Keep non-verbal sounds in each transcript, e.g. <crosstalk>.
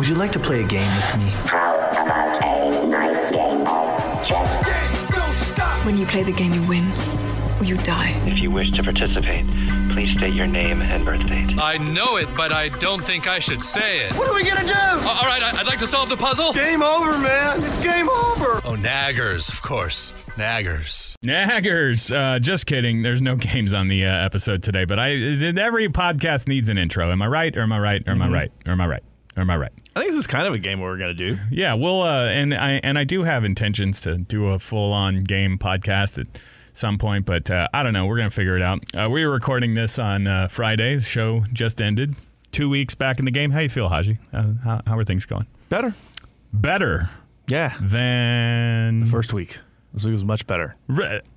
Would you like to play a game with me? How about a nice game of chess? No stop. When you play the game, you win or you die. If you wish to participate, please state your name and birth date. I know it, but I don't think I should say it. What are we gonna do? A- All right, I- I'd like to solve the puzzle. Game over, man. It's game over. Oh, naggers, of course. Naggers. Naggers. Uh, just kidding. There's no <laughs> games on the uh, episode today, but I every podcast needs an intro. Am I right? Or am I right? Or am I right? Or am I right? Or am I right? I think this is kind of a game we're gonna do. Yeah, well, uh, and I and I do have intentions to do a full on game podcast at some point, but uh, I don't know. We're gonna figure it out. Uh, we were recording this on uh, Friday. The show just ended. Two weeks back in the game. How you feel, Haji? Uh, how, how are things going? Better. Better Yeah. than the First week. This week was much better.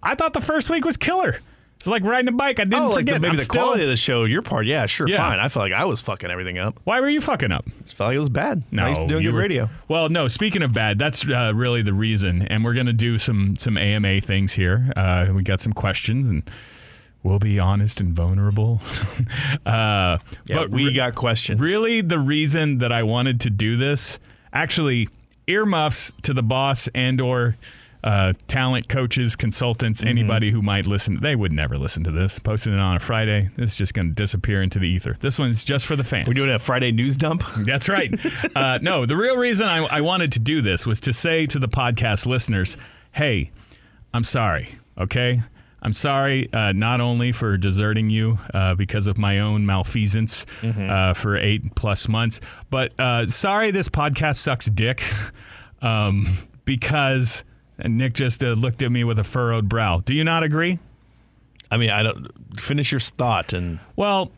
I thought the first week was killer. It's like riding a bike. I didn't oh, like forget. the, maybe I'm the still- quality of the show, your part, yeah, sure, Yeah. fine. I feel like I was fucking everything up. Why were you fucking up? I felt like it was bad. No, I used to do you good were- radio. Well, no. Speaking of bad, that's uh, really the reason, and we're gonna do some some AMA things here. Uh, we got some questions, and we'll be honest and vulnerable. <laughs> uh, Yeah, but we re- got questions. really the reason that I wanted to do this, actually, earmuffs to the boss and or. Uh, talent coaches, consultants, Mm-hmm. anybody who might listen, they would never listen to this. Posting it on a Friday, this is just going to disappear into the ether. This one's just for the fans. We're doing a Friday news dump. <laughs> That's right. Uh, no, the real reason I, I wanted to do this was to say to the podcast listeners, hey, I'm sorry, okay? I'm sorry uh, not only for deserting you uh, because of my own malfeasance uh, for eight plus months, but uh, sorry this podcast sucks dick <laughs> um, because and Nick just uh, looked at me with a furrowed brow. Do you not agree? I mean, I don't finish your thought and Well,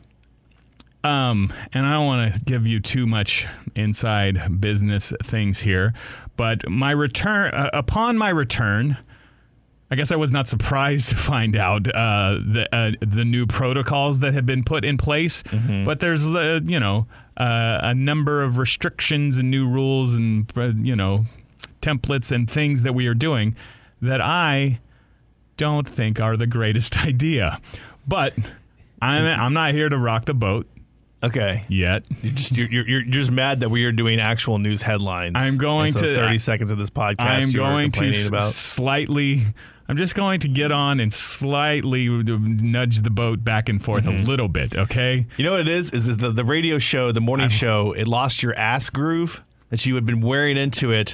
um, and I don't want to give you too much inside business things here, but my return, uh, upon my return, I guess I was not surprised <laughs> to find out uh, the uh, the new protocols that have been put in place. But there's uh, you know uh, a number of restrictions and new rules and uh, you know templates and things that we are doing that I don't think are the greatest <laughs> idea. But I'm I'm not here to rock the boat okay. yet. You're just you're, you're, you're just mad that we are doing actual news headlines. I'm going so to- 30 seconds of this podcast. I am going to s- slightly. I'm just going to get on and slightly nudge the boat back and forth Mm-hmm. a little bit. Okay. You know what it is? Is, is the, the radio show, the morning show, it lost your ass groove that you had been wearing into it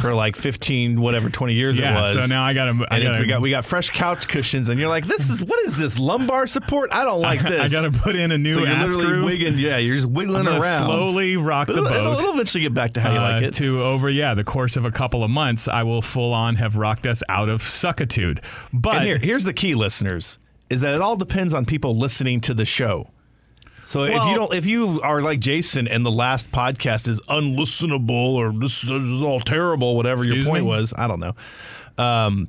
for like 15, whatever, 20 years Uh-huh. Yeah. it was. So now I got to. I and we got we got fresh couch cushions, and you're like, "This is what is this lumbar support? I don't like <laughs> this." I got to put in a new so you're ass literally groove. wigging, yeah, you're just wiggling around. slowly rock the it'll, it'll, boat. it'll eventually get back to how you like uh, it. To over, yeah, the course of a couple of months, I will full on have rocked us out of suckitude. But and here, here's the key, listeners, is that it all depends on people listening to the show. So if you don't, if you are like Jason and the last podcast is unlistenable or this is all terrible, whatever your point me? was, I don't know. Um,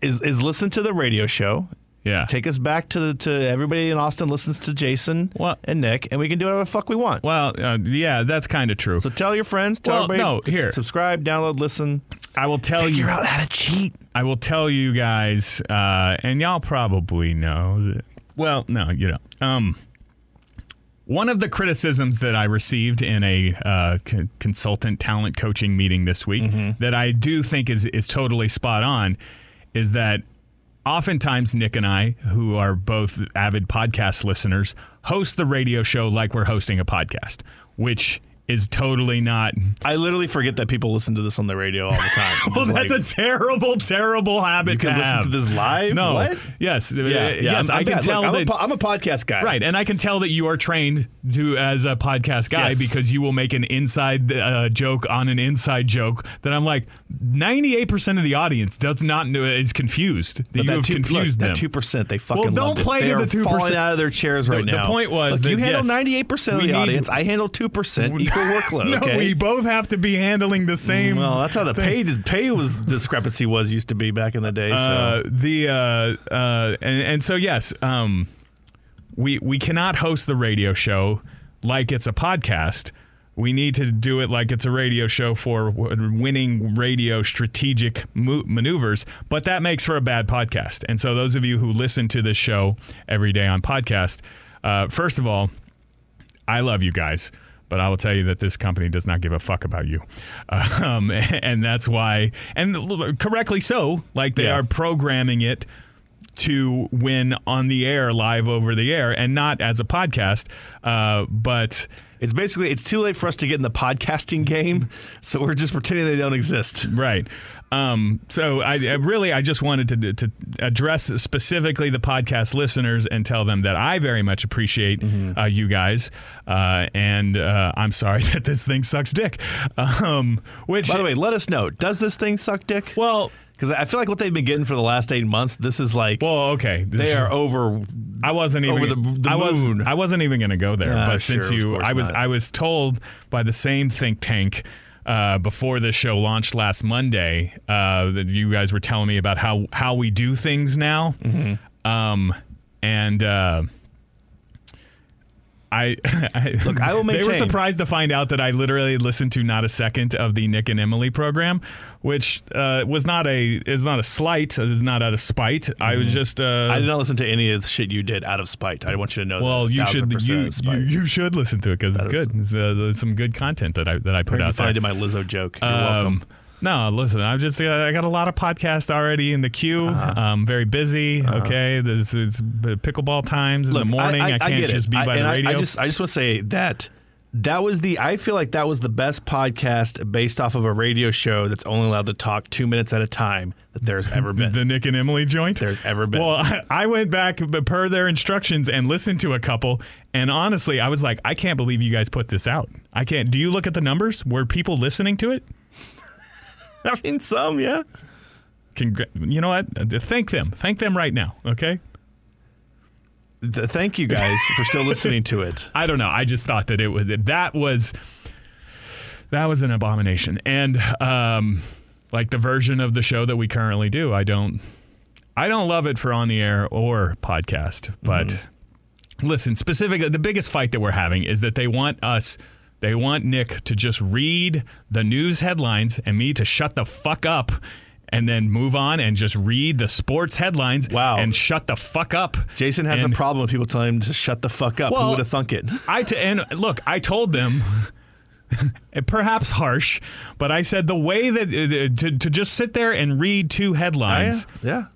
is is listen to the radio show. yeah, Take us back to the, to everybody in Austin listens to Jason What? and Nick, and we can do whatever the fuck we want. well, uh, yeah, that's kind of true. So tell your friends, tell Well, everybody, no, here. subscribe, download, listen, I will tell you. figure out how to cheat. I will tell you guys, uh, and y'all probably know. That, well, no, you know. Um, one of the criticisms that I received in a uh, c- consultant talent coaching meeting this week that I do think is is totally spot on is that oftentimes Nick and I, who are both avid podcast listeners, host the radio show like we're hosting a podcast, which is totally not I literally forget that people listen to this on the radio all the <laughs> time. Well, that's like, a terrible, terrible habit you to listen have. to this live. No. What? Yes. Yeah, yeah. yes. I'm, I I'm can bad. tell Look, I'm, that. a, po- I'm a podcast guy. Right, and I can tell that you are trained to as a podcast guy Yes. because you will make an inside uh, joke on an inside joke that I'm like, 98% of the audience does not know is confused that But you that have two, confused look, them. That two percent, they fucking Well, don't play to the 2%. falling out of their chairs right The- the point was Look, that, you handle yes, ninety eight percent of the audience. I handle two percent <laughs> workload. <laughs> no, okay? we both have to be handling the same. well, that's how the thing. pay pay was discrepancy was used to be back in the day. So Uh, the uh, uh, and, and so yes, um, we we cannot host the radio show like it's a podcast. We need to do it like it's a radio show for winning radio strategic maneuvers, but that makes for a bad podcast. And so, those of you who listen to this show every day on podcast, uh, first of all, I love you guys. But I will tell you that this company does not give a fuck about you, <laughs> um, and that's why, and correctly so. Like they Yeah. are programming it to win on the air, live over the air, and not as a podcast. Uh, but It's basically it's too late for us to get in the podcasting game, so we're just pretending they don't exist. Right. Um, so I, I really I just wanted to to address specifically the podcast listeners and tell them that I very much appreciate Mm-hmm. uh, you guys, uh, and uh, I'm sorry <laughs> that this thing sucks dick. Um, which By the way, let us know. Does this thing suck dick? well, Because I feel like what they've been getting for the last eight months, this is like well, okay, they are over. I wasn't even over the- the I was moon. I wasn't even going to go there. Ah, but sure, since you, I was not. I was told by the same think tank. Uh, before this show launched last Monday, uh, that you guys were telling me about how how we do things now, Mm-hmm. um, and uh, I, <laughs> I Look, I will maintain. They were surprised to find out that I literally listened to not a second of the Nick and Emily program, which uh, was not a is not a slight, it is not out of spite. I was just uh, Mm-hmm. I did not listen to any of the shit you did out of spite. I want you to know. well, that. you should you, you, spite. you should listen to it because it's good. It's uh, some good content that I that I put out there. find my Lizzo joke. You're Um, welcome. No, listen. I'm just. Uh, I got a lot of podcasts already in the queue. Uh-huh. I'm very busy. Okay, there's it's pickleball times in Look, the morning. I, can't get just be I- by and the I- radio. I, just, I just want to say that that was the. I feel like that was the best podcast based off of a radio show that's only allowed to talk two minutes at a time that there's ever <laughs> been. the Nick and Emily joint. There's ever been. Well, I, I went back per their instructions and listened to a couple, and honestly, I was like, I can't believe you guys put this out. I can't. Do you look at the numbers? Were people listening to it? <laughs> I mean, some, yeah. Congra- you know what? Uh, Thank them. Thank them right now. Okay. Th- thank you guys for still listening to it. <laughs> I don't know. I just thought that it was that was that was an abomination, and um, like the version of the show that we currently do, I don't I don't love it for on the air or podcast. But listen, specifically, the biggest fight that we're having is that they want us. They want Nick to just read the news headlines and me to shut the fuck up and then move on and just read the sports headlines Wow. and shut the fuck up. Jason has And- a problem with people telling him to shut the fuck up. Who would have thunk it? I t- and look, I told them, <laughs> perhaps harsh, but I said the way that uh, to to just sit there and read two headlines. yeah.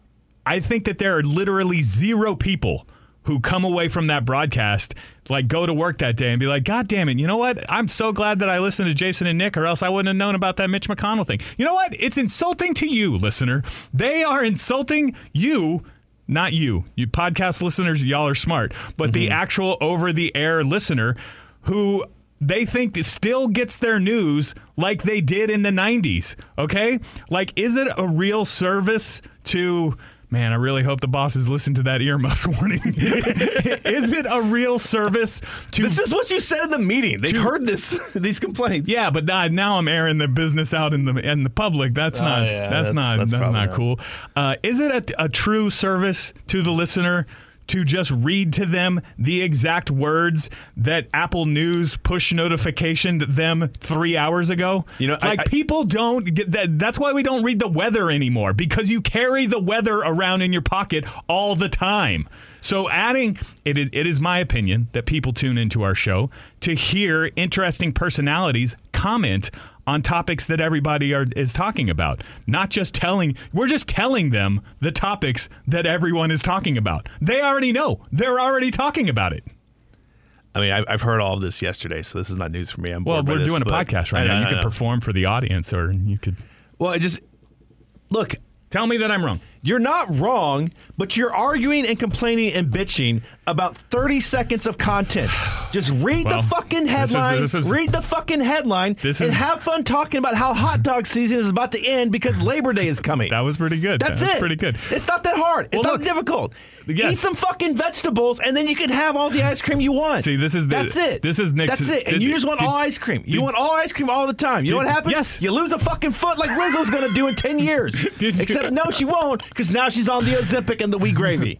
I think that there are literally zero people who come away from that broadcast like go to work that day and be like, God damn it, you know what? I'm so glad that I listened to Jason and Nick, or else I wouldn't have known about that Mitch McConnell thing. You know what? It's insulting to you, listener. They are insulting you. Not you. You podcast listeners, y'all are smart. But the mm-hmm. actual over the air listener who they think still gets their news like they did in the 90s. Okay? Like, is it a real service to. Man, I really hope the bosses listen to that earmuffs <laughs> warning. <laughs> is it a real service to This is what you said in the meeting. They've heard this <laughs> these complaints. yeah, but now, now I'm airing the business out in the in the public. That's not Oh, yeah, that's, that's- not that's that's, not not. cool. Uh, is it a, a true service to the listener to just read to them the exact words that Apple News push notificationed them three hours ago? You know, I- like I- people don't get that. That's why we don't read the weather anymore because you carry the weather around in your pocket all the time. So adding it is it is my opinion that people tune into our show to hear interesting personalities comment on topics that everybody are, is talking about. Not just telling we're just telling them the topics that everyone is talking about. They already know. They're already talking about it. I mean, I, I've heard all of this yesterday, so this is not news for me. I'm Well, we're this, doing a podcast right now. You I could perform for the audience or you could Well, I just look. tell me that I'm wrong. You're not wrong, but you're arguing and complaining and bitching about 30 seconds of content. Just read Well, the fucking this is- headline. this is- read the fucking headline This and is- have fun talking about how hot dog season is about to end because Labor Day is coming. That was pretty good. That's That's it. pretty good. It's not that hard. It's Well, not look, difficult. yes. Eat some fucking vegetables, and then you can have all the ice cream you want. See, this is the- that's it. this is Nick's- That's it. And did- you just want did- all ice cream. You did- want all ice cream all the time. You know what happens? yes. You lose a fucking foot like Lizzo's gonna do in ten years. <laughs> Did you- Except no, she won't because now she's on the Ozempic and the Wegovy.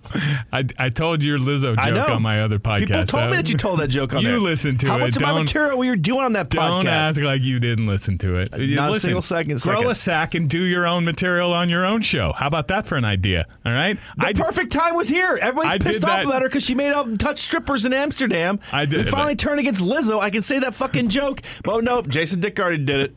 I, I told your Lizzo joke on my other podcast. People told me that you told that joke on You there. listened to How it. much of my material were you doing on that podcast? Don't act like you didn't listen to it. You Not a single second- Grow second. a sack and do your own material on your own show. How about that for an idea? All right. The I d- perfect time was here. Everybody's I pissed off about her because she made out and touched strippers in Amsterdam. I did We that. finally turned against Lizzo. I can say that fucking joke. But nope, Jason Dick already did it.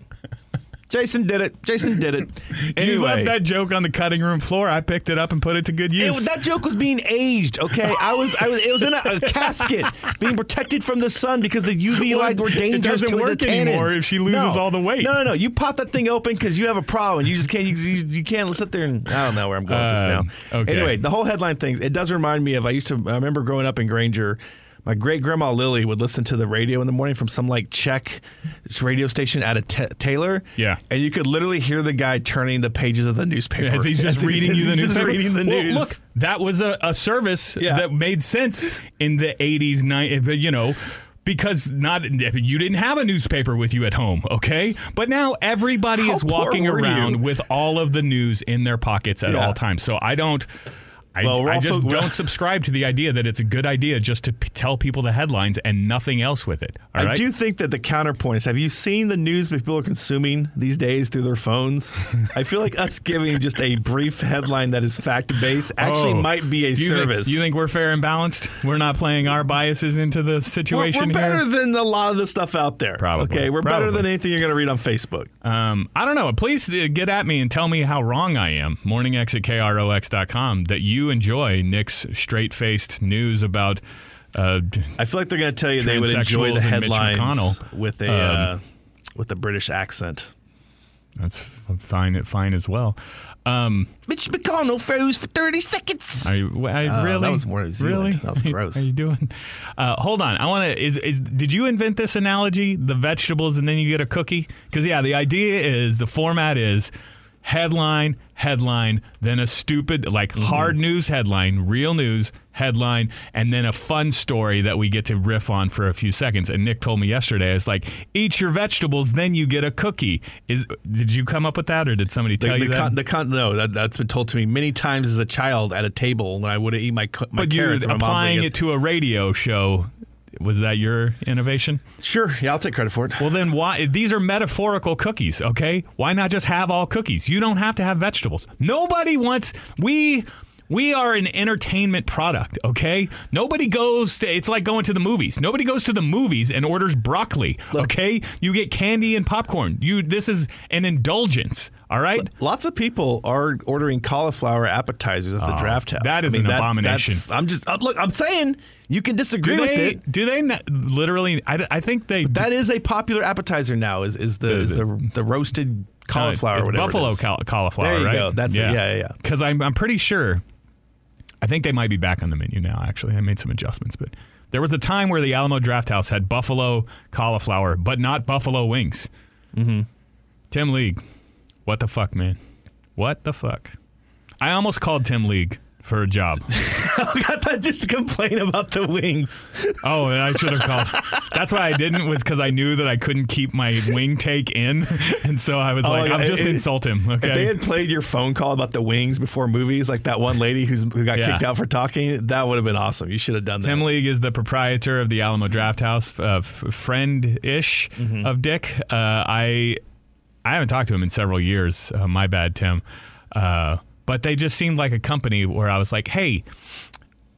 Jason did it. Jason did it. Anyway, <laughs> You left that joke on the cutting room floor. I picked it up and put it to good use. was- that joke was being aged. Okay, I was, I was, it was in a, a <laughs> casket, being protected from the sun because the UV Well, light were it dangerous doesn't to work the anymore if she loses No. all the weight. No, no, no. You pop that thing open because you have a problem. You just can't. You, you, can't sit there and I don't know where I'm going with this Um, now. okay. Anyway, the whole headline thing. It does remind me of. I used to. I remember growing up in Granger. My great grandma Lily would listen to the radio in the morning from some like Czech radio station out of Ta Taylor. Yeah. and you could literally hear the guy turning the pages of the newspaper As he's just <laughs> As reading you the he's just newspaper. reading the Well, news. look, that was a, a service Yeah. that made sense in the 80s, 90s, eh, you know. Because not you didn't have a newspaper with you at home, okay? But now everybody How is walking around you? with all of the news in their pockets at Yeah. all times. So I don't I, Well, I just don't <laughs> subscribe to the idea that it's a good idea just to p- tell people the headlines and nothing else with it. All I right? do think that the counterpoint is have you seen the news that people are consuming these days through their phones? <laughs> I feel like us giving just a brief headline that is fact based actually Oh. might be a you service. Think, you think we're fair and balanced? We're not playing our biases into the we're, situation we're better than a lot of the stuff out there. Probably. Okay, we're better than anything you're going to read on Facebook. Um, I don't know. Please uh, get at me and tell me how wrong I am. Morningx at KROX.com that you enjoy Nick's straight faced news about. Uh, I feel like they're going to tell you they would enjoy the headlines with a Um, uh, with a British accent. that's fine, fine as well. Um, Mitch McConnell froze for 30 seconds. are you, I, Uh, really? that was more. Really? That was <laughs> gross. Are you doing? Uh, hold on. I want to. Is, is did you invent this analogy? The vegetables and then you get a cookie? Because yeah, the idea is the format is headline, headline, then a stupid like Mm-hmm. hard news headline, real news headline, and then a fun story that we get to riff on for a few seconds. And Nick told me yesterday, it's like eat your vegetables, then you get a cookie. Is did you come up with that, or did somebody tell the you that? con, the con, no, that, that's been told to me many times as a child at a table when I would eat my my but carrots. mom's like, applying it to a radio show was that your innovation? Sure, yeah, I'll take credit for it. well then why these are metaphorical cookies okay? Why not just have all cookies? You don't have to have vegetables. Nobody wants we we are an entertainment product, okay? Nobody goes to, it's like going to the movies. Nobody goes to the movies and orders broccoli, okay? You get candy and popcorn. You this is an indulgence, all right? Lots of people are ordering cauliflower appetizers at the Oh, draft house. that is an abomination. I'm just I'm, look. I'm saying you can disagree Do with they it. do they not, literally I, I think they That is a popular appetizer now. Is is the is the, the roasted cauliflower? Uh, whatever buffalo cauliflower, There you right? go. That's it. Yeah, yeah, yeah. Because I'm I'm pretty sure. I think they might be back on the menu now. Actually, I made some adjustments, but there was a time where the Alamo Draft House had buffalo cauliflower, but not buffalo wings. Mm-hmm. Tim League, what the fuck, man? What the fuck? I almost called Tim League for a job. <laughs> I got that just to complain about the wings. Oh, I should have called. That's why I didn't was because I knew that I couldn't keep my wing take in, <laughs> and so I was Oh, like, I'll just it- insult him. Okay. If they had played your phone call about the wings before movies, like that one lady who's who got Yeah. kicked out for talking, that would have been awesome. You should have done that. Tim League is the proprietor of the Alamo Draft House, uh, f- friend ish Mm-hmm. of Dick. Uh, I I haven't talked to him in several years. Uh, my bad, Tim. Uh, but they just seemed like a company where I was like, hey,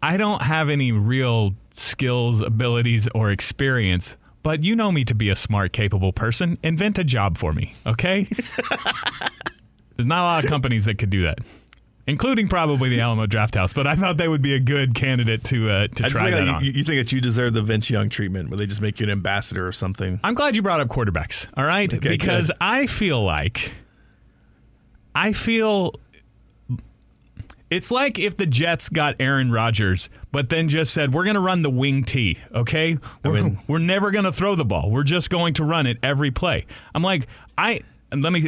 I don't have any real skills, abilities, or experience. But you know me to be a smart, capable person. Invent a job for me, okay? <laughs> There's not a lot of companies that could do that, including probably the Alamo Draft House. But I thought they would be a good candidate to uh, to I try think that that on. you, you think that you deserve the Vince Young treatment, where they just make you an ambassador or something. I'm glad you brought up quarterbacks. All right, Okay, because good. I feel like I feel it's like if the Jets got Aaron Rodgers, but then just said we're going to run the wing T. Okay, we're, mean- we're never going to throw the ball. We're just going to run it every play. I'm like I. Let me,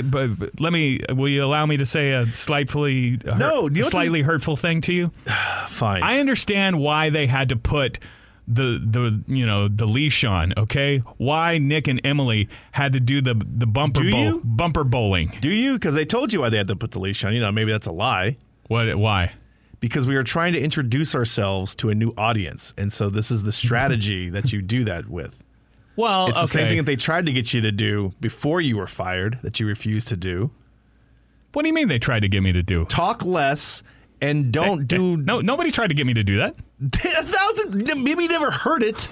let me. Will you allow me to say a slightly, hurt- No, you know what this- slightly hurtful thing to you? <sighs> Fine. I understand why they had to put the the you know the leash on. Okay, why Nick and Emily had to do the the bumper Do bowl, bumper bowling. Do you? Because they told you why they had to put the leash on. You know, maybe that's a lie. What? Why? because we are trying to introduce ourselves to a new audience, and so this is the <laughs> strategy that you do that with. Well, It's the okay. same thing that they tried to get you to do before you were fired that you refused to do. what do you mean they tried to get me to do? Talk less and don't do No, nobody tried to get me to do that. <laughs> a thousand. Maybe you never heard it.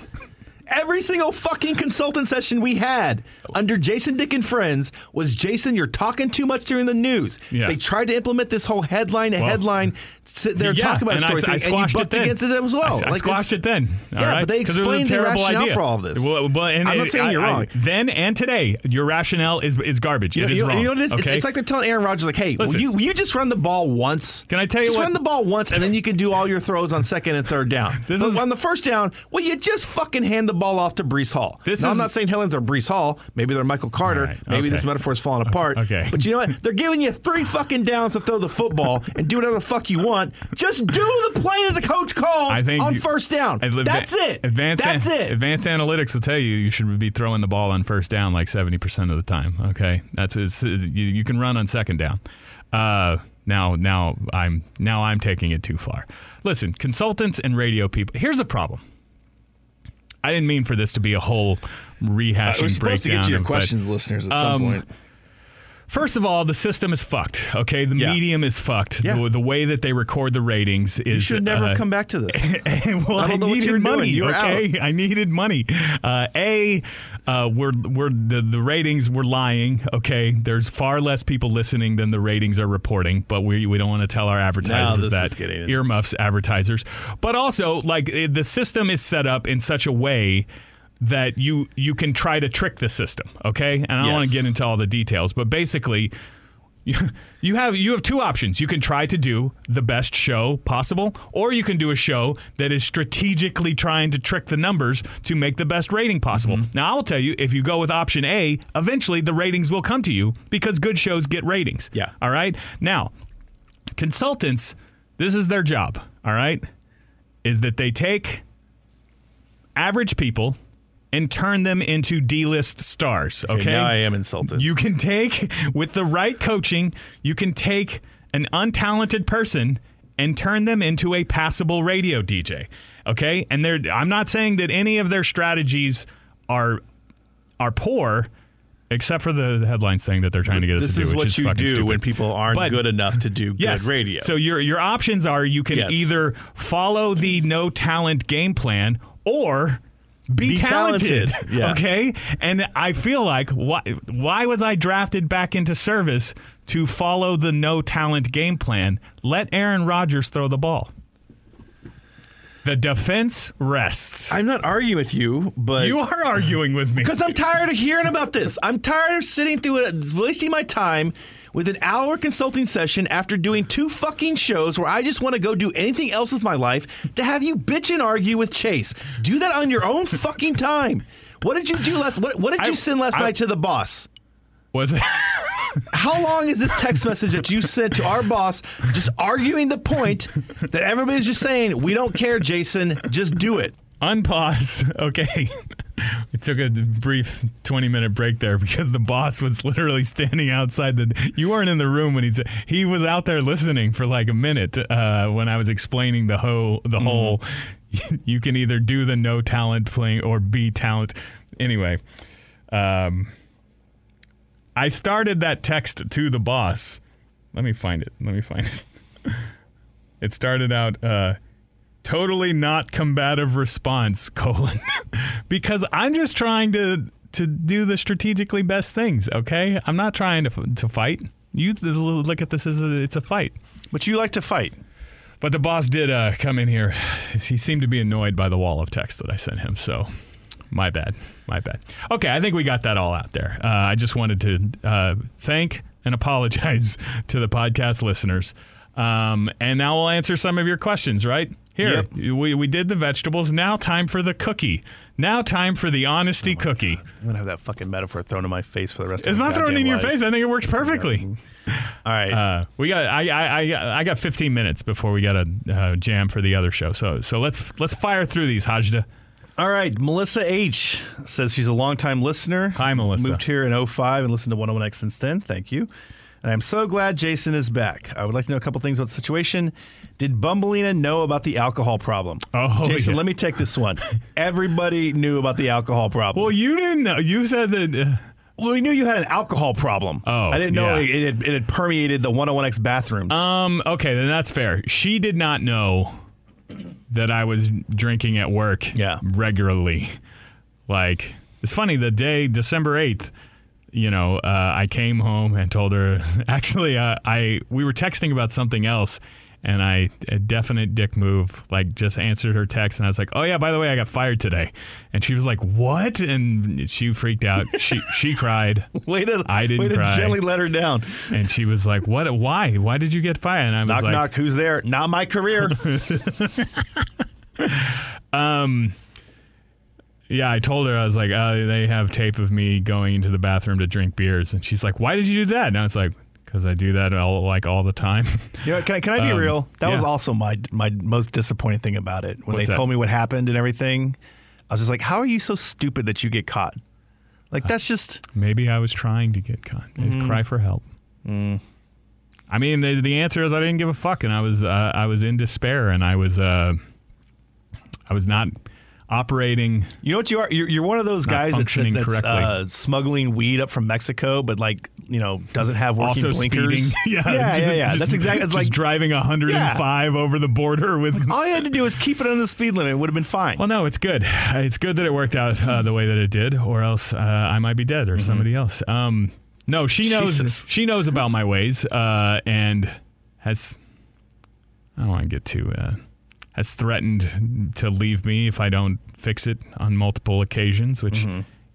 Every single fucking consultant session we had under Jason Dick and Friends was Jason, you're talking too much during the news. Yeah. They tried to implement this whole headline to headline, sit there, Yeah, talk about a and I- story I thing, and you squashed it bucked then. against it as well. I, I Like, squashed it then. all Yeah, right? but they 'Cause it was a explained their terrible rationale idea. for all of this. Well, well, and I'm not saying I- you're I- wrong. then and today, your rationale is is garbage. You know, it is you know, wrong. you know it is? It's, okay? it's like they're telling Aaron Rodgers, like, "Hey, will you will you just run the ball once? Can I tell you just what- run the ball once, and then you can do all your throws on second and third down. <laughs> This But is- on the first down. Will you just fucking hand the ball off to Breece Hall? This now, I'm not saying Helens are Breece Hall. Maybe they're Michael Carter. Right, Maybe okay. this metaphor is falling apart. Okay. but you know what? They're giving you three fucking downs to throw the football and do whatever the fuck you want. Just do the play that the coach calls I think on you- first down. That's it. Advanced, That's it. Advanced analytics will tell you you should be throwing the ball on first down like seventy percent of the time. Okay, that's it's, you, you can run on second down. Uh, now, now I'm now I'm taking it too far. Listen, consultants and radio people. Here's the problem. I didn't mean for this to be a whole rehashing breakdown. of- but- listeners, at Um, First of all, the system is fucked. Okay, the Yeah. medium is fucked. Yeah. The, the way that they record the ratings is You should never uh, have come back to this. <laughs> well, I I, don't know what needed money. Okay, I needed money. Uh, a, uh, we're, we're the the ratings were lying. Okay, there's far less people listening than the ratings are reporting, but we we don't want to tell our advertisers that is getting- earmuffs advertisers. But also, like eh, the system is set up in such a way that you you can try to trick the system. Okay, and I don't want to get into all the details, but basically you, <laughs> you have you have two options. You can try to do the best show possible, or you can do a show that is strategically trying to trick the numbers to make the best rating possible. Mm-hmm. Now, I will tell you, if you go with option A, eventually the ratings will come to you because good shows get ratings. Yeah. All right. Now, consultants, this is their job. All right, is that they take average people and turn them into D-list stars. Okay. Okay, now I am insulted. You can take, with the right coaching, you can take an untalented person and turn them into a passable radio DJ. Okay? And they're, I'm not saying that any of their strategies are are poor, except for the headlines thing that they're trying to get us this to do. is which what is you do stupid. when people aren't But- good enough to do Yes. good radio. So your your options are you can Yes. either follow the no talent game plan or be, Be talented. talented. <laughs> Yeah. Okay? And I feel like why why was I drafted back into service to follow the no talent game plan? Let Aaron Rodgers throw the ball. The defense rests. I'm not arguing with you, but you are arguing with me. <laughs> because I'm tired of hearing about this. I'm tired of sitting through it, wasting my time with an hour consulting session after doing two fucking shows where I just want to go do anything else with my life to have you bitch and argue with Chase. Do that on your own fucking time. What did you do last? What, what did you I- send last I- night to the boss? Was it? <laughs> How long is this text message that you sent to our boss just arguing the point that everybody's just saying, we don't care, Jason, just do it? Unpause. <laughs> Okay. <laughs> We took a brief 20 minute break there because the boss was literally standing outside the. You weren't in the room when he said he was out there listening for like a minute uh, when I was explaining the whole the whole. <laughs> You can either do the no talent playing or be talent. Anyway, um, I started that text to the boss. Let me find it. Let me find it. It started out. Uh, totally not combative response <laughs> colon because i'm just trying to to do the strategically best things okay? I'm not trying to to fight. You look at this as a, it's a fight. But you like to fight. but the boss did uh, come in here. He seemed to be annoyed by the wall of text that i sent him so my bad my bad. Okay i think we got that all out there. Uh, i just wanted to uh, thank and apologize <laughs> to the podcast listeners. Um, and now we'll answer some of your questions right here Yep. we, we did the vegetables now time for the cookie now time for the honesty cookie I'm gonna have that fucking metaphor thrown in my face for the rest it's of my not thrown in your face i think it works perfectly <laughs> All right. uh, we got I, I I I got 15 minutes before we got a uh, jam for the other show. So so let's let's fire through these, Hajda. All right. Melissa H says she's a longtime listener. Hi, Melissa. Moved here in 05 and listened to 101X since then. Thank you. And I'm so glad Jason is back. I would like to know a couple things about the situation. Did Bumbleina know about the alcohol problem? Oh, Jason, yeah. let me take this one. <laughs> Everybody knew about the alcohol problem. Well, you didn't know. You said that. Uh, Well, we knew you had an alcohol problem. Oh, I didn't know yeah. it, it, had, it had permeated the 101X bathrooms. um. Okay, then that's fair. She did not know that I was drinking at work. Yeah. Regularly. Like it's funny. The day December eighth. You know, uh, I came home and told her. <laughs> Actually, uh, I we were texting about something else, and I a definite dick move. Like, just answered her text, and I was like, "Oh yeah, by the way, I got fired today." And she was like, "What?" And she freaked out. <laughs> She she cried. way to, I didn't way to cry. gently let her down. And she was like, "What? Why? Why did you get fired?" And I was Knock, like, knock. Knock, who's there? Not my career. <laughs> <laughs> um. "Yeah." I told her I was like, "Oh, they have tape of me going into the bathroom to drink beers," and she's like, "Why did you do that?" And I was like, "Cause I do that all like all the time." You know, can I, can I be Um, real? That was also my my most disappointing thing about it. When What's they that? told me what happened and everything, I was just like, "How are you so stupid that you get caught?" Like that's just Maybe I was trying to get caught. Mm-hmm. Cry for help. I mean, the, the answer is I didn't give a fuck, and I was uh, I was in despair, and I was uh, I was not operating. you know what you are. You're, you're one of those guys that's, that's correctly. uh, smuggling weed up from Mexico, but like you know doesn't have working also blinkers. speeding. <laughs> <laughs> yeah, yeah, yeah. <laughs> yeah. Just- that's exactly. It's like driving 105 over the border with. all you had to do was keep it on the speed limit. It would have been fine. Well, no, it's good. It's good that it worked out uh, the way that it did, or else uh, I might be dead or somebody else. Um, no, she knows. Mm-hmm. Jesus. She knows about my ways, uh, and has. I don't want to get too. Uh, has threatened to leave me if I don't fix it on multiple occasions, which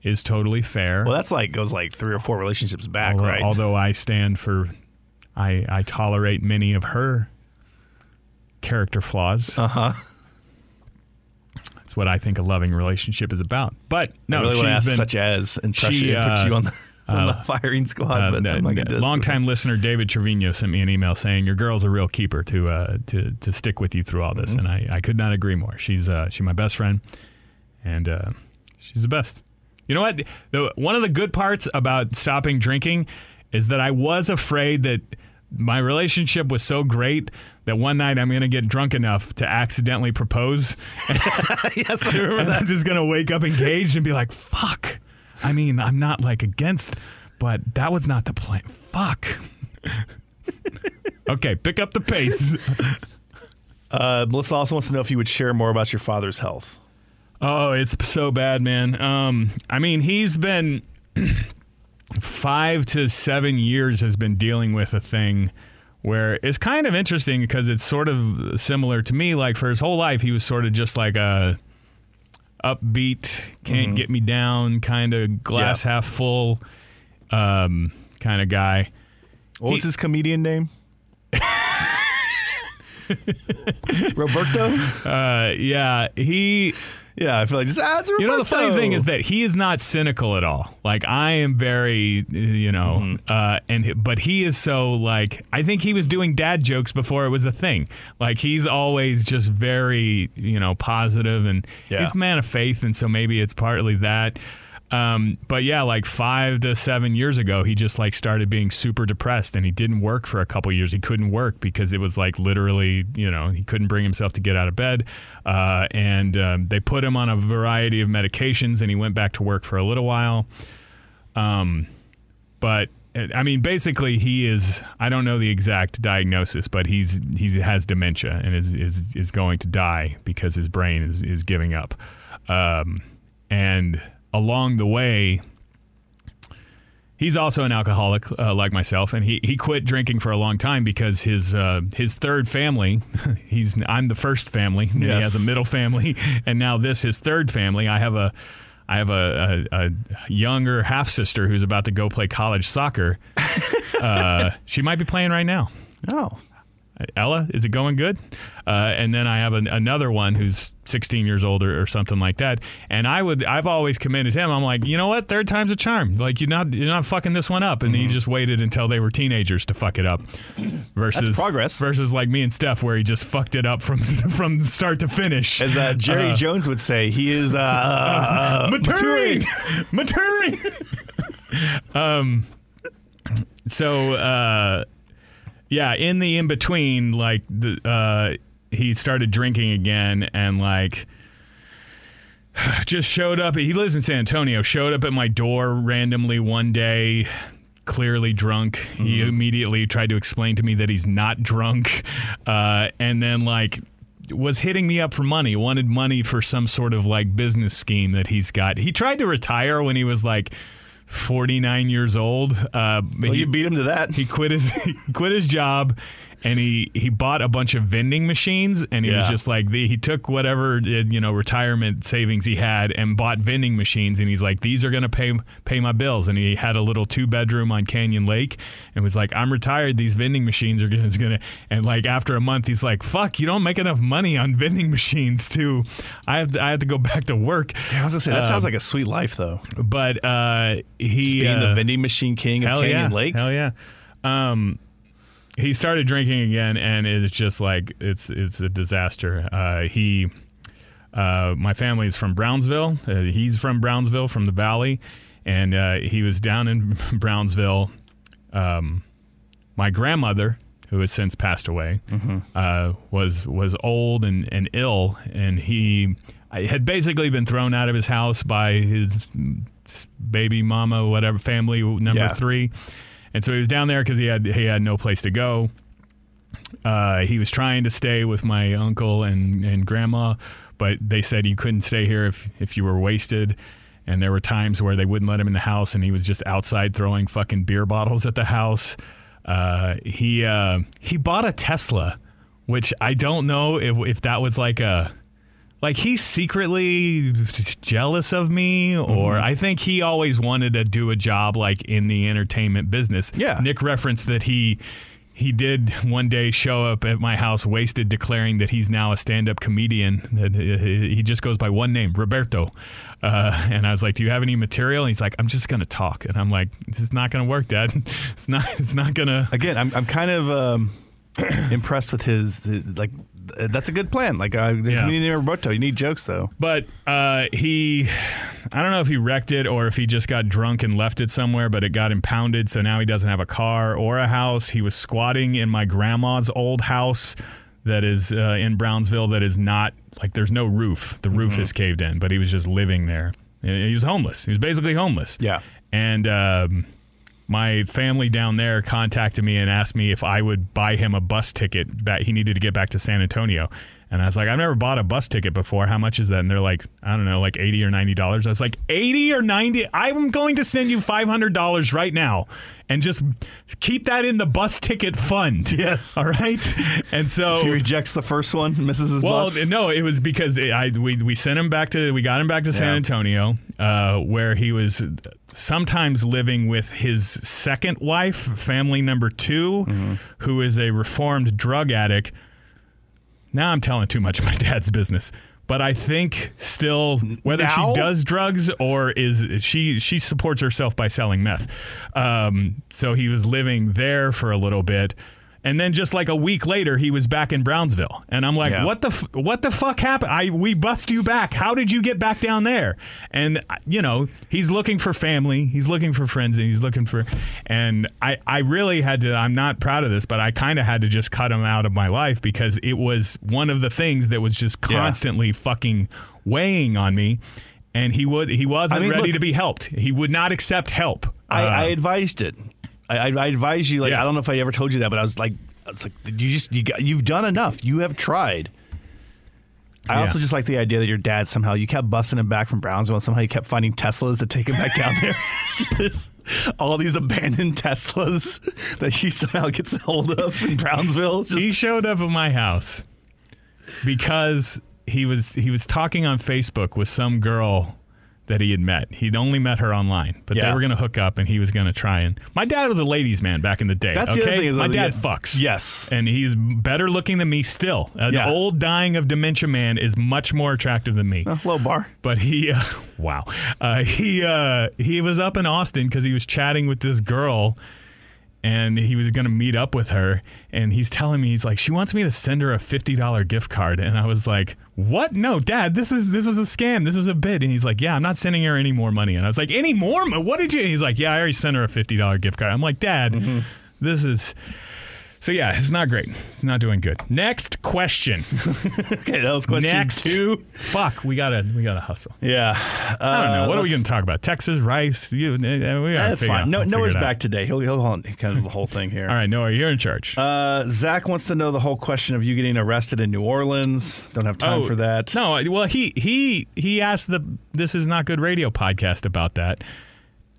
is totally fair. Mm-hmm. well, that's like goes like three or four relationships back, although, right? although I stand for, I I tolerate many of her character flaws. uh huh. That's what I think a loving relationship is about. But no, I really she's want to ask been such as and she, you, put uh, you on the, on the uh, firing squad. uh, but I'm not gonna longtime listener David Trevino sent me an email saying your girl's a real keeper to uh, to to stick with you through all this, Mm-hmm. and I, I could not agree more. She's uh, she's my best friend, and uh, she's the best. You know what? The, one of the good parts about stopping drinking is that I was afraid that my relationship was so great that one night I'm going to get drunk enough to accidentally propose. <laughs> yes, I remember <laughs> and that. I'm just gonna wake up engaged and be like, "Fuck." I mean, I'm not like against, but that was not the plan. Fuck. <laughs> okay, pick up the pace. <laughs> Uh, Melissa also wants to know if you would share more about your father's health. Oh, it's so bad, man. Um, I mean, he's been <clears throat> five to seven years has been dealing with a thing where it's kind of interesting because it's sort of similar to me. Like for his whole life, he was sort of just like a upbeat, can't get me down, kind of glass Yeah. half full, um, kind of guy. What was his comedian name? <laughs> Roberto. Uh, yeah, he. Yeah, I feel like just ah, it's Roberto. You know, the funny thing is that he is not cynical at all. Like I am very, you know, Mm-hmm. uh, and but he is so like I think he was doing dad jokes before it was a thing. Like he's always just very, you know, positive and Yeah. he's a man of faith, and so maybe it's partly that. Um, but yeah, like five to seven years ago, he just like started being super depressed, and he didn't work for a couple years. He couldn't work because it was like literally, you know, he couldn't bring himself to get out of bed. Uh, and um, they put him on a variety of medications, and he went back to work for a little while. Um, but I mean, basically, he is. I don't know the exact diagnosis, but he's he's has dementia and is is is going to die because his brain is is giving up. Um, and along the way, he's also an alcoholic uh, like myself, and he, he quit drinking for a long time because his uh, his third family. <laughs> He's I'm the first family. and He has a middle family, <laughs> and now this his third family. I have a I have a, a, a younger half sister who's about to go play college soccer. <laughs> uh, she might be playing right now. Oh, Ella, is it going good? Uh, and then I have an, another one who's 16 years older or something like that. And I would, I've always commended him. I'm like, you know what? Third time's a charm. Like you're not, you're not fucking this one up. And Mm-hmm. he just waited until they were teenagers to fuck it up. Versus That's progress. Versus like me and Steph, where he just fucked it up from <laughs> from start to finish. as uh, Jerry Uh, Jones would say, he is uh, <laughs> uh, maturing, maturing. <laughs> um, so uh, yeah, in the in between, like the uh, he started drinking again, and like <sighs> just showed up. He lives in San Antonio. Showed up at my door randomly one day. Clearly drunk. He immediately tried to explain to me that he's not drunk, <laughs> uh, and then like was hitting me up for money. Wanted money for some sort of like business scheme that he's got. He tried to retire when he was like 49 years old. Uh, Well, he, you beat him to that. he quit his <laughs> he quit his job and he he bought a bunch of vending machines and he was just like the, he took whatever uh, you know retirement savings he had and bought vending machines and he's like these are going to pay pay my bills and he had a little two bedroom on Canyon Lake and was like I'm retired these vending machines are going to and like after a month he's like fuck you don't make enough money on vending machines too I have to, I have to go back to work I was gonna say that sounds like a sweet life though. but uh he Being uh, the vending machine king of Canyon yeah. Lake. Hell yeah. Um, he started drinking again, and it's just like it's it's a disaster. Uh, he, uh, my family is from Brownsville. Uh, he's from Brownsville, from the Valley, and uh, he was down in <laughs> Brownsville. Um, my grandmother, who has since passed away, uh, was was old and, and ill, and he had basically been thrown out of his house by his baby mama, whatever family number Yeah. three, and so he was down there because he had he had no place to go. Uh, he was trying to stay with my uncle and, and grandma, but they said you couldn't stay here if, if you were wasted. And there were times where they wouldn't let him in the house, and he was just outside throwing fucking beer bottles at the house. Uh, he uh, he bought a Tesla, which I don't know if if that was like a like he's secretly jealous of me or I think he always wanted to do a job like in the entertainment business. Yeah. Nick referenced that he he did one day show up at my house wasted declaring that he's now a stand-up comedian that he he just goes by one name roberto uh, and i was like do you have any material and he's like i'm just gonna talk and i'm like this is not gonna work dad <laughs> it's not it's not gonna Again, I'm I'm kind of um, <clears throat> impressed with his like. That's a good plan. Like uh, the Yeah. comedian named Roberto. You need jokes though. But uh, he, I don't know if he wrecked it or if he just got drunk and left it somewhere, but it got impounded. So now he doesn't have a car or a house. He was squatting in my grandma's old house that is uh, in Brownsville that is not like there's no roof. The roof is caved in, but he was just living there. He was homeless. He was basically homeless. Yeah. And um, my family down there contacted me and asked me if I would buy him a bus ticket that he needed to get back to San Antonio. And I was like, I've never bought a bus ticket before. How much is that? And they're like, I don't know, like 80 or $90. I was like, 80 or 90? I'm going to send you $500 right now and just keep that in the bus ticket fund. <laughs> Yes. <laughs> All right. And so. He rejects the first one, misses his Well, bus. no, it was because it, I we we sent him back to we got him back to San Antonio, uh, where he was sometimes living with his second wife, family number 2 Mm-hmm. who is a reformed drug addict. Now I'm telling too much of my <laughs> dad's business. But I think still whether Now? she does drugs or is she she supports herself by selling meth. Um, so he was living there for a little bit. And then just like a week later, he was back in Brownsville, and I'm like, Yeah. "What the f- what the fuck happened? I we bust you back. How did you get back down there?" And you know, he's looking for family, he's looking for friends, and he's looking for. And I I really had to. I'm not proud of this, but I kind of had to just cut him out of my life because it was one of the things that was just Yeah. constantly fucking weighing on me. And he would he wasn't I mean, ready look- to be helped. He would not accept help. I, Uh, I advised it. I, I, I advise you. Like Yeah. I don't know if I ever told you that, but I was like, I was like, you just you got, you've done enough. You have tried. I Yeah. also just like the idea that your dad somehow you kept busting him back from Brownsville, and somehow you kept finding Teslas to take him back down there. <laughs> It's just this, all these abandoned Teslas <laughs> that he somehow gets hold of in Brownsville. Just, he showed up at my house because he was he was talking on Facebook with some girl that he had met. He'd only met her online, but they were going to hook up, and he was going to try and. My dad was a ladies' man back in the day. That's okay? the other thing is my dad yeah, fucks. yes. and he's better looking than me still. An Yeah. old dying of dementia man is much more attractive than me. uh, low bar. But he, uh, <laughs> wow, uh, he uh, he was up in Austin because he was chatting with this girl, and he was going to meet up with her. And he's telling me he's like, she wants me to send her a fifty dollar gift card, and I was like, what? No, Dad, this is this is a scam. This is a bid. And he's like, yeah, I'm not sending her any more money. And I was like, any more? What did you? And he's like, yeah, I already sent her a fifty dollar gift card. I'm like, Dad, Mm-hmm. this is. So yeah, it's not great. It's not doing good. Next question. <laughs> Okay, that was question Next. two. Fuck, we gotta we gotta hustle. Yeah. I don't know. What are we going to talk about? Texas rice? You, uh, we gotta That's fine. out- No, figure Noah's back today. He'll he'll kind of the whole thing here. All right, Noah, you're in charge. Uh, Zach wants to know the whole question of you getting arrested in New Orleans. Don't have time for that. Oh, No, well, he he he asked the "This Is Not Good" radio podcast about that.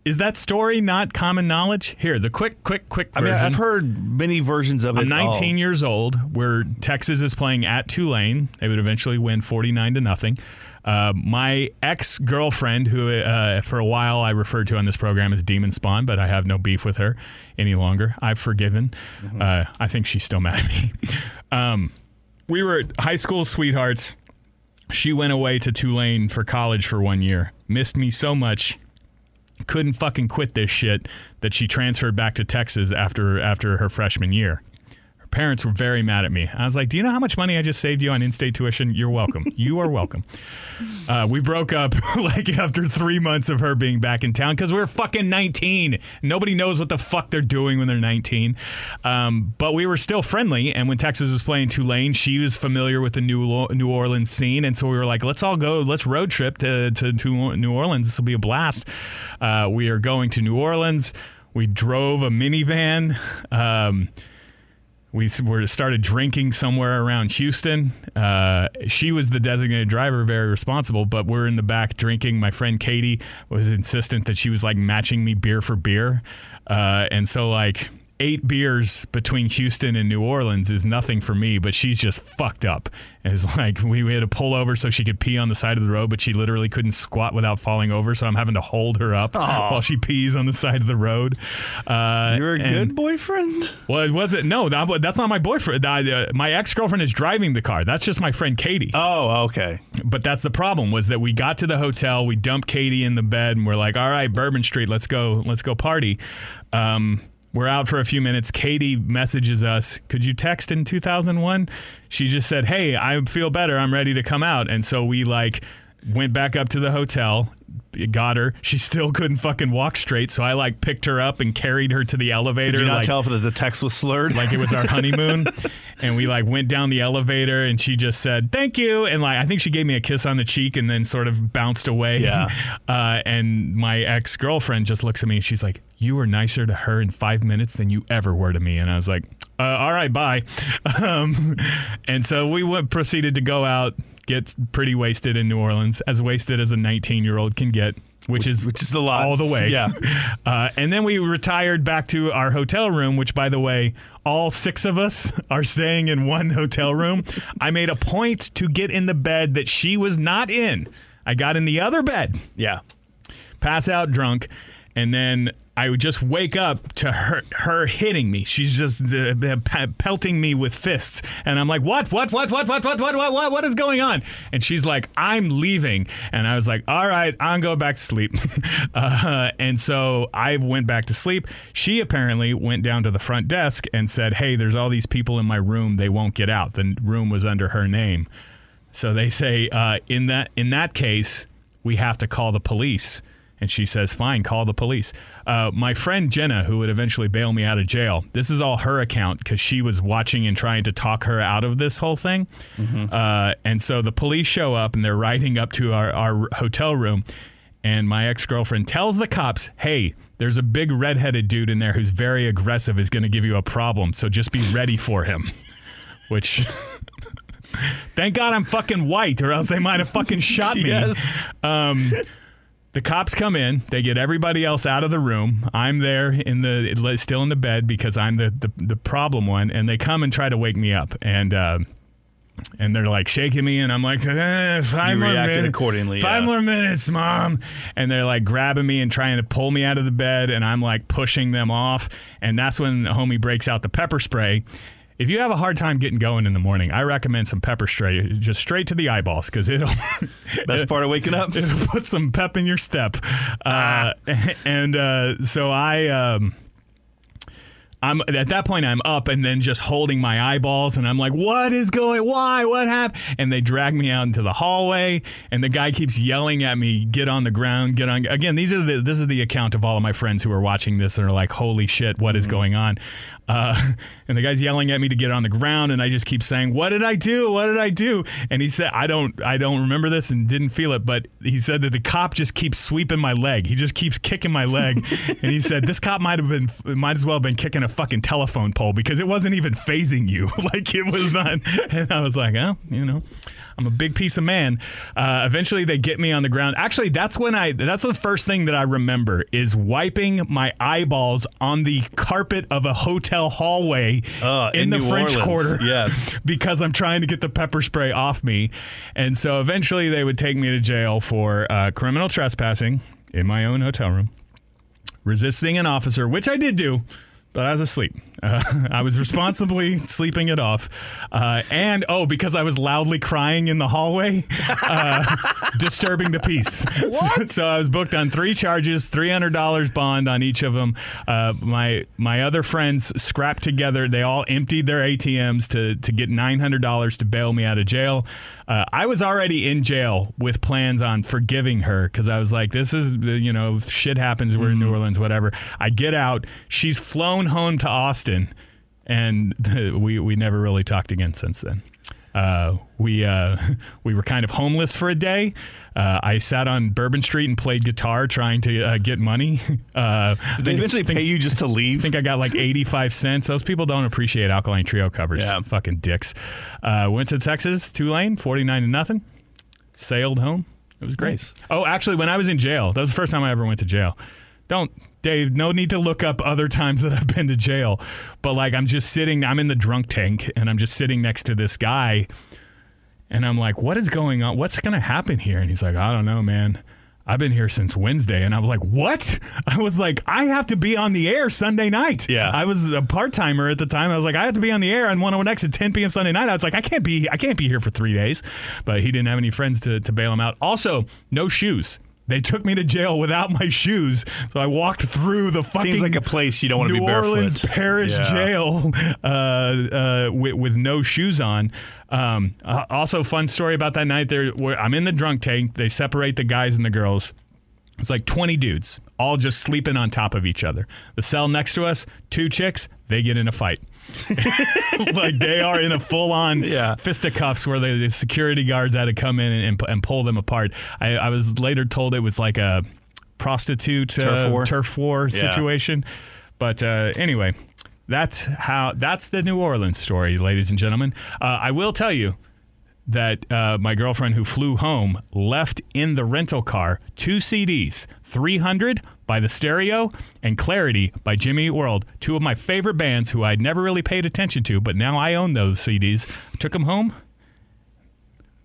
Is that story not common knowledge? Here, the quick, quick, quick I version. mean, I've heard many versions of it. I'm 19 all. years old. Where Texas is playing at Tulane. They would eventually win 49 to nothing. Uh, my ex girlfriend, who uh, for a while I referred to on this program as Demon Spawn, but I have no beef with her any longer. I've forgiven. Uh, I think she's still mad at me. <laughs> Um, we were high school sweethearts. She went away to Tulane for college for one year. Missed me so much couldn't fucking quit this shit that she transferred back to Texas after after her freshman year. Parents were very mad at me. I was like, "Do you know how much money I just saved you on in-state tuition? You're welcome. You are welcome." <laughs> Uh, we broke up <laughs> like after three months of her being back in town because we were fucking 19. Nobody knows what the fuck they're doing when they're 19. Um, but we were still friendly. And when Texas was playing Tulane, she was familiar with the New New Orleans scene, and so we were like, let's all go, let's road trip to to, to New Orleans. This will be a blast. Uh, we are going to New Orleans. We drove a minivan. Um, we were started drinking somewhere around Houston. Uh, she was the designated driver, very responsible, but we're in the back drinking. My friend Katie was insistent that she was like matching me beer for beer, uh, and so like eight beers between Houston and New Orleans is nothing for me, but she's just fucked up. It's <laughs> like we, we had to pull over so she could pee on the side of the road, but she literally couldn't squat without falling over. So I'm having to hold her up while she pees on the side of the road. Uh, You're a good boyfriend. well, was it? No, that- that's not my boyfriend. I, uh, my ex girlfriend is driving the car. That's just my friend Katie. Oh, okay. But that's the problem was that we got to the hotel, we dumped Katie in the bed, and we're like, "All right, Bourbon Street, let's go, let's go party." Um, we're out for a few minutes. Katie messages us, "Could you text in 2001?" She just said, "Hey, I feel better. I'm ready to come out." And so we like went back up to the hotel. Got her. She still couldn't fucking walk straight, so I like picked her up and carried her to the elevator. Did you not like, tell the, the text was slurred? like it was our honeymoon <laughs> and we like went down the elevator and she just said thank you and like i think she gave me a kiss on the cheek and then sort of bounced away Yeah. <laughs> uh, and my ex-girlfriend just looks at me and she's like you were nicer to her in five minutes than you ever were to me and i was like uh, all right bye <laughs> um, and so we went proceeded to go out get pretty wasted in new orleans as wasted as a 19 year old can get which is which is a lot. all the way. Yeah. <laughs> Uh, and then we retired back to our hotel room, which, by the way, all six of us <laughs> are staying in one hotel room. <laughs> I made a point to get in the bed that she was not in. I got in the other bed, yeah. pass out drunk, and then I would just wake up to her her hitting me. She's just uh, pe- pelting me with fists, and I'm like, "What? What? What? What? What? What? What? What? What? What is going on?" And she's like, "I'm leaving," and I was like, "All right, I'm going back to sleep." <laughs> uh, and so I went back to sleep. She apparently went down to the front desk and said, "Hey, there's all these people in my room. They won't get out. The room was under her name." So they say uh, in that in that case, we have to call the police. And she says, "Fine, call the police." Uh, my friend Jenna, who would eventually bail me out of jail, this is all her account because she was watching and trying to talk her out of this whole thing. Uh, and so the police show up and they're riding up to our, our hotel room, and my ex girlfriend tells the cops, "Hey, there's a big redheaded dude in there who's very aggressive. Is going to give you a problem. So just be ready for him." <laughs> Which. <laughs> Thank God I'm fucking white, or else they might have fucking shot me. <laughs> Yes. Um, the cops come in. They get everybody else out of the room. I'm there in the still in the bed because I'm the the, the problem one, and they come and try to wake me up, and uh, and they're like shaking me, and I'm like, eh, five You more minutes, accordingly, Five yeah. more minutes, mom. And they're like grabbing me and trying to pull me out of the bed, and I'm like pushing them off, and that's when the homie breaks out the pepper spray. If you have a hard time getting going in the morning, I recommend some pepper spray, just straight to the eyeballs, because it'll <laughs> Best part of waking up. it'll put some pep in your step. Uh, <laughs> and uh, so I. Um, I'm at that point I'm up and then just holding my eyeballs and I'm like, what is going? Why? What happened? And they drag me out into the hallway and the guy keeps yelling at me, get on the ground, get on. Again, these are the this is the account of all of my friends who are watching this and are like, holy shit, what is going on? Uh, <laughs> and the guy's yelling at me to get on the ground, and I just keep saying, "What did I do? What did I do?" And he said, "I don't, I don't remember this and didn't feel it." But he said that the cop just keeps sweeping my leg. He just keeps kicking my leg, <laughs> and he said this cop might have been, might as well have been kicking a fucking telephone pole because it wasn't even phasing you, <laughs> like it was not. And I was like, "Oh, you know." I'm a big piece of man. Uh, eventually, they get me on the ground. Actually, that's when I. That's the first thing that I remember is wiping my eyeballs on the carpet of a hotel hallway Uh, in, in the New French Orleans, Quarter. <laughs> yes. because I'm trying to get the pepper spray off me, and so eventually they would take me to jail for uh, criminal trespassing in my own hotel room, resisting an officer, which I did do. But I was asleep. Uh, <laughs> I was responsibly <laughs> sleeping it off. Uh, and, oh, because I was loudly crying in the hallway, uh, <laughs> disturbing the peace. So, so I was booked on three charges, $300 bond on each of them. Uh, my my other friends scrapped together. They all emptied their ATMs to, to get $900 to bail me out of jail. Uh, I was already in jail with plans on forgiving her because I was like, this is, you know, shit happens. We're in New Orleans, whatever. I get out. She's flown home to Austin, and <laughs> we, we never really talked again since then. Uh, we uh, <laughs> we were kind of homeless for a day. Uh, I sat on Bourbon Street and played guitar, trying to uh, get money. <laughs> Uh, they eventually pay you just to leave? I think I got like 85 cents. Those people don't appreciate Alkaline Trio covers. Yeah. Fucking dicks. Uh, went to Texas, Tulane, 49 to nothing. Sailed home. It was great. Nice. Oh, actually, when I was in jail, that was the first time I ever went to jail. Don't, Dave, no need to look up other times that I've been to jail. But like, I'm just sitting, I'm in the drunk tank and I'm just sitting next to this guy. And I'm like, what is going on? What's going to happen here? And he's like, I don't know, man. I've been here since Wednesday. And I was like, what? <laughs> I was like, I have to be on the air Sunday night. Yeah. I was a part timer at the time. I was like, I have to be on the air on 101X at 10 p.m. Sunday night. I was like, I can't be, I can't be here for three days. But he didn't have any friends to, to bail him out. Also, no shoes. They took me to jail without my shoes, so I walked through the fucking Seems like a place you don't want to New be barefoot. Orleans Parish Yeah. jail <laughs> uh, uh, with, with no shoes on. Um, uh, also, fun story about that night. There, I'm in the drunk tank. They separate the guys and the girls. It's like 20 dudes, all just sleeping on top of each other. The cell next to us, two chicks, they get in a fight. <laughs> like they are in a full on Yeah. fisticuffs where the, the security guards had to come in and, and, and pull them apart. I, I was later told it was like a prostitute Turf uh, war? turf war Yeah. situation. But uh, anyway, that's how that's the New Orleans story, ladies and gentlemen. Uh, I will tell you that uh, my girlfriend who flew home left in the rental car two CDs 300 by The Stereo and Clarity by Jimmy Eat World, two of my favorite bands who I'd never really paid attention to, but now I own those CDs. took them home.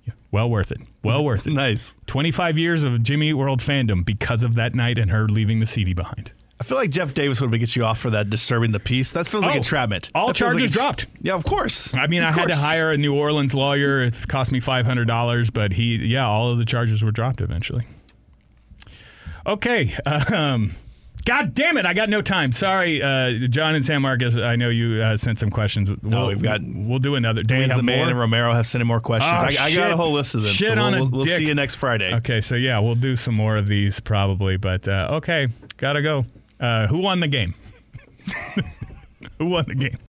Yeah, well worth it. Well worth it. <laughs> Nice. 25 years of Jimmy Eat World fandom because of that night and her leaving the CD behind. I feel like Jeff Davis would get you off for that disturbing the peace. That feels like Oh, entrapment. all That charges like dropped. Yeah, of course. I mean, Of I had to hire a New Orleans lawyer. It cost me five hundred dollars, but he, yeah, all of the charges were dropped eventually. Okay. Um, God damn it! I got no time. Sorry, uh, John and San Marcos. I know you uh, sent some questions. We'll, we've got- We'll do another. Dan's the man more? and Romero have sent in more questions. Oh, I, I got a whole list of them. Shit so on we'll, a we'll, we'll dick. see you next Friday. Okay, so yeah, we'll do some more of these probably. But uh, okay, gotta go. Uh, who won the game? <laughs> who won the game?